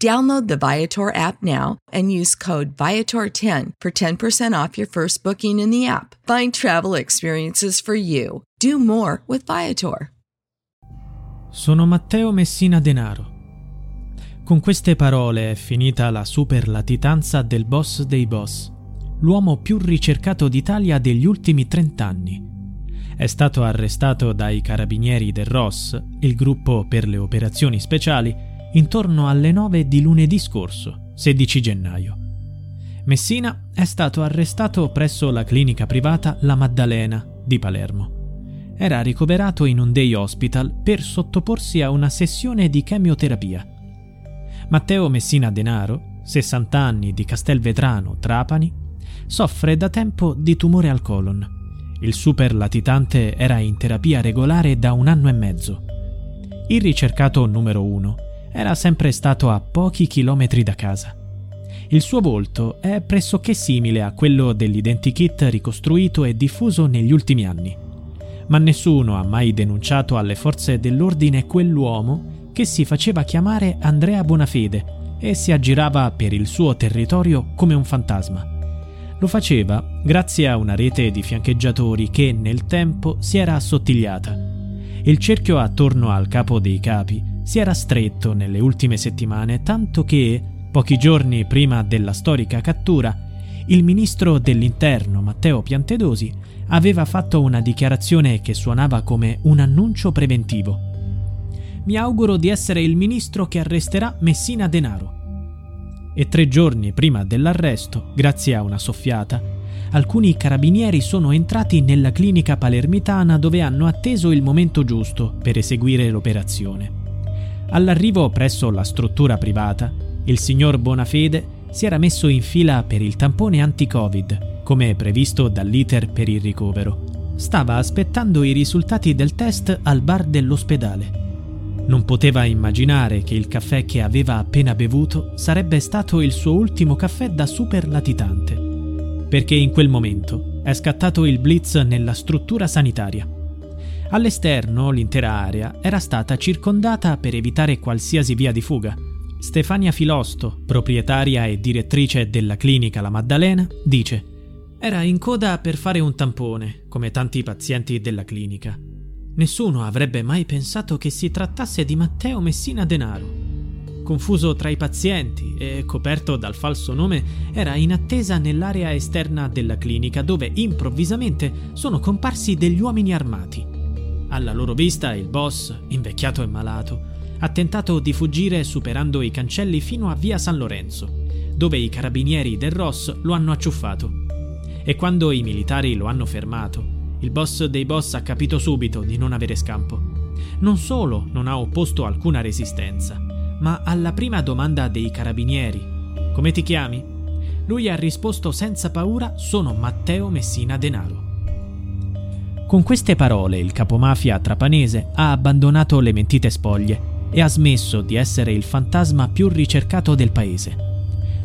Download the Viator app now and use code Viator10 for 10% off your first booking in the app. Find travel experiences for you. Do more with Viator. Sono Matteo Messina Denaro. Con queste parole è finita la super latitanza del boss dei boss, l'uomo più ricercato d'Italia degli ultimi 30 anni. È stato arrestato dai carabinieri del ROS, il gruppo per le operazioni speciali, intorno alle 9 di lunedì scorso, 16 gennaio. Messina è stato arrestato presso la clinica privata La Maddalena di Palermo. Era ricoverato in un day hospital per sottoporsi a una sessione di chemioterapia. Matteo Messina Denaro, 60 anni di Castelvetrano, Trapani, soffre da tempo di tumore al colon. Il super latitante era in terapia regolare da un anno e mezzo. Il ricercato numero uno era sempre stato a pochi chilometri da casa. Il suo volto è pressoché simile a quello dell'identikit ricostruito e diffuso negli ultimi anni. Ma nessuno ha mai denunciato alle forze dell'ordine quell'uomo che si faceva chiamare Andrea Bonafede e si aggirava per il suo territorio come un fantasma. Lo faceva grazie a una rete di fiancheggiatori che nel tempo si era assottigliata. Il cerchio attorno al capo dei capi si era stretto nelle ultime settimane, tanto che, pochi giorni prima della storica cattura, il ministro dell'Interno Matteo Piantedosi aveva fatto una dichiarazione che suonava come un annuncio preventivo. Mi auguro di essere il ministro che arresterà Messina Denaro. E tre giorni prima dell'arresto, grazie a una soffiata, alcuni carabinieri sono entrati nella clinica palermitana dove hanno atteso il momento giusto per eseguire l'operazione. All'arrivo presso la struttura privata, il signor Bonafede si era messo in fila per il tampone anti-Covid, come previsto dall'iter per il ricovero. Stava aspettando i risultati del test al bar dell'ospedale. Non poteva immaginare che il caffè che aveva appena bevuto sarebbe stato il suo ultimo caffè da super latitante, perché in quel momento è scattato il blitz nella struttura sanitaria. All'esterno l'intera area era stata circondata per evitare qualsiasi via di fuga. Stefania Filosto, proprietaria e direttrice della clinica La Maddalena, dice Era in coda per fare un tampone, come tanti pazienti della clinica. Nessuno avrebbe mai pensato che si trattasse di Matteo Messina Denaro. Confuso tra i pazienti e coperto dal falso nome, era in attesa nell'area esterna della clinica dove improvvisamente sono comparsi degli uomini armati. Alla loro vista il boss, invecchiato e malato, ha tentato di fuggire superando i cancelli fino a via San Lorenzo, dove i carabinieri del Ross lo hanno acciuffato. E quando i militari lo hanno fermato, il boss dei boss ha capito subito di non avere scampo. Non solo non ha opposto alcuna resistenza, ma alla prima domanda dei carabinieri, come ti chiami? Lui ha risposto senza paura, sono Matteo Messina Denaro. Con queste parole il capomafia trapanese ha abbandonato le mentite spoglie e ha smesso di essere il fantasma più ricercato del paese.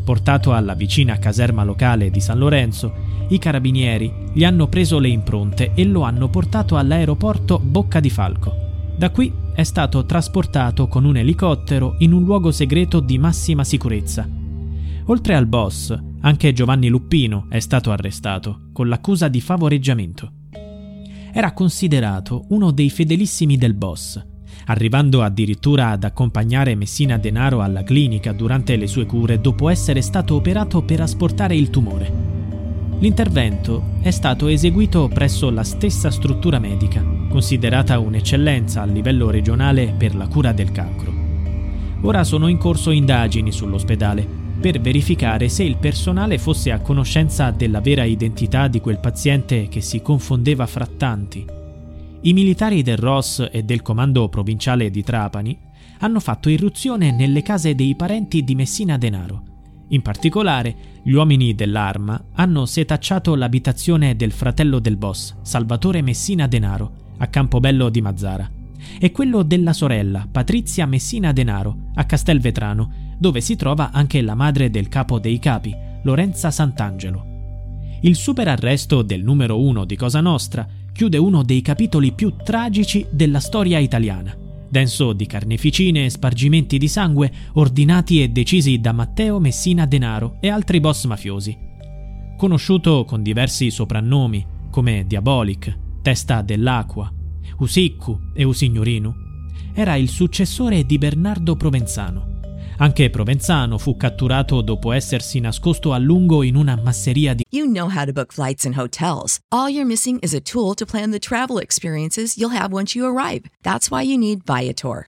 Portato alla vicina caserma locale di San Lorenzo, i carabinieri gli hanno preso le impronte e lo hanno portato all'aeroporto Bocca di Falco. Da qui è stato trasportato con un elicottero in un luogo segreto di massima sicurezza. Oltre al boss, anche Giovanni Luppino è stato arrestato con l'accusa di favoreggiamento. Era considerato uno dei fedelissimi del boss arrivando addirittura ad accompagnare Messina Denaro alla clinica durante le sue cure dopo essere stato operato per asportare il tumore. L'intervento è stato eseguito presso la stessa struttura medica, considerata un'eccellenza a livello regionale per la cura del cancro. Ora sono in corso indagini sull'ospedale per verificare se il personale fosse a conoscenza della vera identità di quel paziente che si confondeva fra tanti i militari del ROS e del comando provinciale di Trapani hanno fatto irruzione nelle case dei parenti di Messina Denaro. In particolare, gli uomini dell'arma hanno setacciato l'abitazione del fratello del boss, Salvatore Messina Denaro, a Campobello di Mazzara, e quello della sorella, Patrizia Messina Denaro, a Castelvetrano, dove si trova anche la madre del capo dei capi, Lorenza Sant'Angelo. Il super arresto del numero uno di Cosa Nostra chiude uno dei capitoli più tragici della storia italiana, denso di carneficine e spargimenti di sangue ordinati e decisi da Matteo Messina Denaro e altri boss mafiosi. Conosciuto con diversi soprannomi come Diabolic, Testa dell'Acqua, Usiccu e Usignorino, era il successore di Bernardo Provenzano Anche Provenzano fu catturato dopo essersi nascosto a lungo in una masseria di You know how to book flights and hotels. All you're missing is a tool to plan the travel experiences you'll have once you arrive. That's why you need Viator.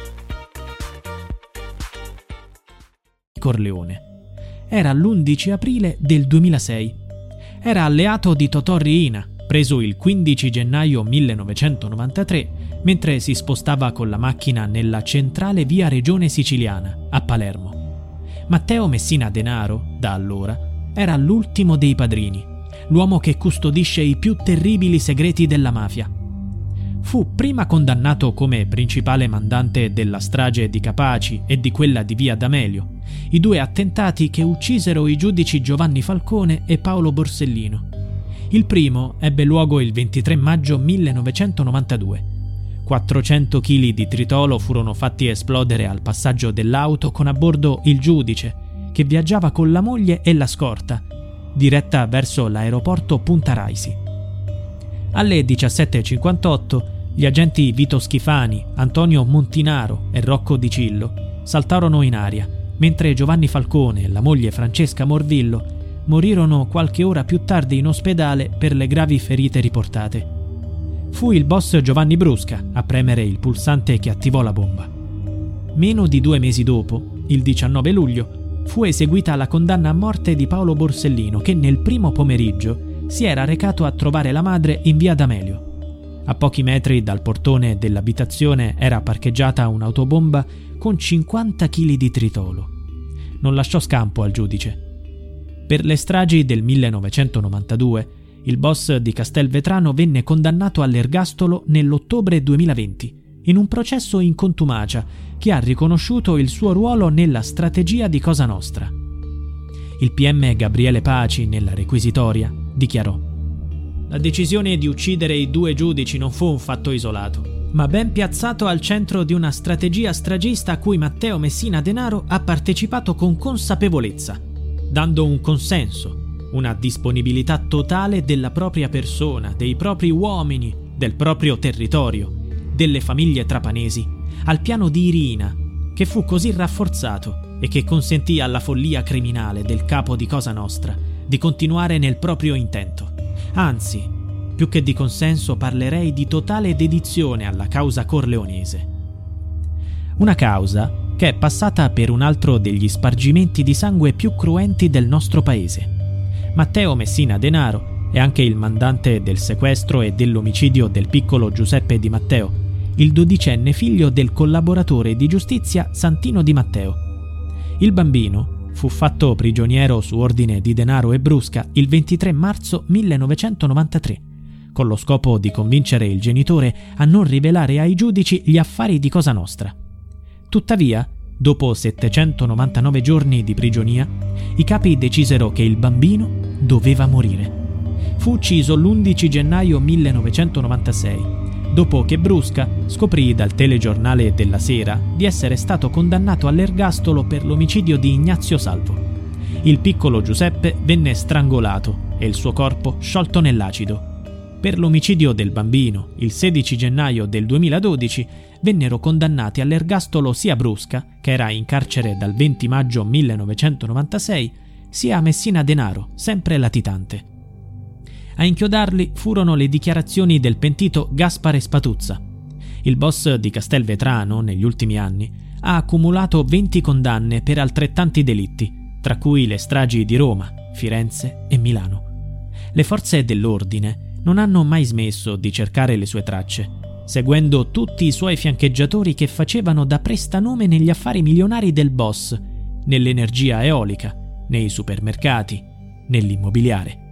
Corleone. Era l'11 aprile del 2006. Era alleato di Totò Riina, preso il 15 gennaio 1993 mentre si spostava con la macchina nella centrale via Regione Siciliana, a Palermo. Matteo Messina Denaro, da allora, era l'ultimo dei padrini, l'uomo che custodisce i più terribili segreti della mafia. Fu prima condannato come principale mandante della strage di Capaci e di quella di Via D'Amelio, i due attentati che uccisero i giudici Giovanni Falcone e Paolo Borsellino. Il primo ebbe luogo il 23 maggio 1992. 400 kg di tritolo furono fatti esplodere al passaggio dell'auto con a bordo il giudice, che viaggiava con la moglie e la scorta, diretta verso l'aeroporto Punta Raisi. Alle 17.58 gli agenti Vito Schifani, Antonio Montinaro e Rocco Di Cillo saltarono in aria mentre Giovanni Falcone e la moglie Francesca Morvillo morirono qualche ora più tardi in ospedale per le gravi ferite riportate. Fu il boss Giovanni Brusca a premere il pulsante che attivò la bomba. Meno di due mesi dopo, il 19 luglio, fu eseguita la condanna a morte di Paolo Borsellino che nel primo pomeriggio si era recato a trovare la madre in via D'Amelio. A pochi metri dal portone dell'abitazione era parcheggiata un'autobomba con 50 kg di tritolo. Non lasciò scampo al giudice. Per le stragi del 1992, il boss di Castelvetrano venne condannato all'ergastolo nell'ottobre 2020 in un processo in contumacia che ha riconosciuto il suo ruolo nella strategia di Cosa Nostra. Il PM Gabriele Paci, nella requisitoria, dichiarò La decisione di uccidere i due giudici non fu un fatto isolato, ma ben piazzato al centro di una strategia stragista a cui Matteo Messina Denaro ha partecipato con consapevolezza, dando un consenso, una disponibilità totale della propria persona, dei propri uomini, del proprio territorio, delle famiglie trapanesi, al piano di Irina, che fu così rafforzato e che consentì alla follia criminale del capo di Cosa Nostra di continuare nel proprio intento. Anzi, più che di consenso parlerei di totale dedizione alla causa corleonese. Una causa che è passata per un altro degli spargimenti di sangue più cruenti del nostro paese. Matteo Messina Denaro è anche il mandante del sequestro e dell'omicidio del piccolo Giuseppe Di Matteo, il dodicenne figlio del collaboratore di giustizia Santino Di Matteo. Il bambino fu fatto prigioniero su ordine di Denaro e Brusca il 23 marzo 1993, con lo scopo di convincere il genitore a non rivelare ai giudici gli affari di Cosa Nostra. Tuttavia, dopo 799 giorni di prigionia, i capi decisero che il bambino doveva morire. Fu ucciso l'11 gennaio 1996 dopo che Brusca scoprì dal telegiornale della sera di essere stato condannato all'ergastolo per l'omicidio di Ignazio Salvo. Il piccolo Giuseppe venne strangolato e il suo corpo sciolto nell'acido. Per l'omicidio del bambino, il 16 gennaio del 2012, vennero condannati all'ergastolo sia Brusca, che era in carcere dal 20 maggio 1996, sia Messina Denaro, sempre latitante. A inchiodarli furono le dichiarazioni del pentito Gaspare Spatuzza. Il boss di Castelvetrano, negli ultimi anni, ha accumulato 20 condanne per altrettanti delitti, tra cui le stragi di Roma, Firenze e Milano. Le forze dell'ordine non hanno mai smesso di cercare le sue tracce, seguendo tutti i suoi fiancheggiatori che facevano da prestanome negli affari milionari del boss, nell'energia eolica, nei supermercati, nell'immobiliare.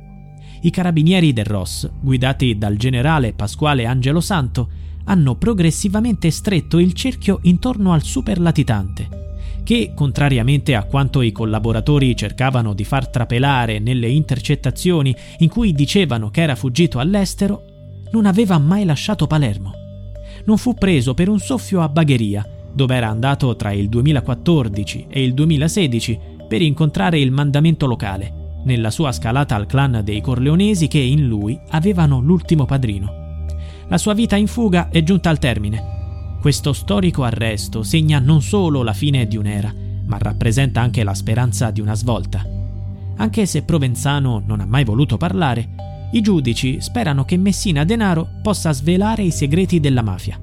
I carabinieri del Ross, guidati dal generale Pasquale Angelo Santo, hanno progressivamente stretto il cerchio intorno al superlatitante, che, contrariamente a quanto i collaboratori cercavano di far trapelare nelle intercettazioni in cui dicevano che era fuggito all'estero, non aveva mai lasciato Palermo. Non fu preso per un soffio a Bagheria, dove era andato tra il 2014 e il 2016 per incontrare il mandamento locale nella sua scalata al clan dei Corleonesi che in lui avevano l'ultimo padrino. La sua vita in fuga è giunta al termine. Questo storico arresto segna non solo la fine di un'era, ma rappresenta anche la speranza di una svolta. Anche se Provenzano non ha mai voluto parlare, i giudici sperano che Messina Denaro possa svelare i segreti della mafia.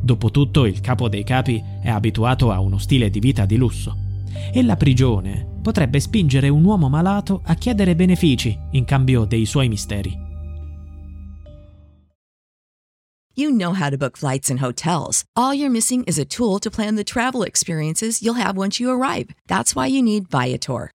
Dopotutto il capo dei capi è abituato a uno stile di vita di lusso e la prigione potrebbe spingere un uomo malato a chiedere benefici in cambio dei suoi misteri. You know how to book flights and hotels. All you're missing is a tool to plan the travel experiences you'll have once you arrive. That's why you need Viator.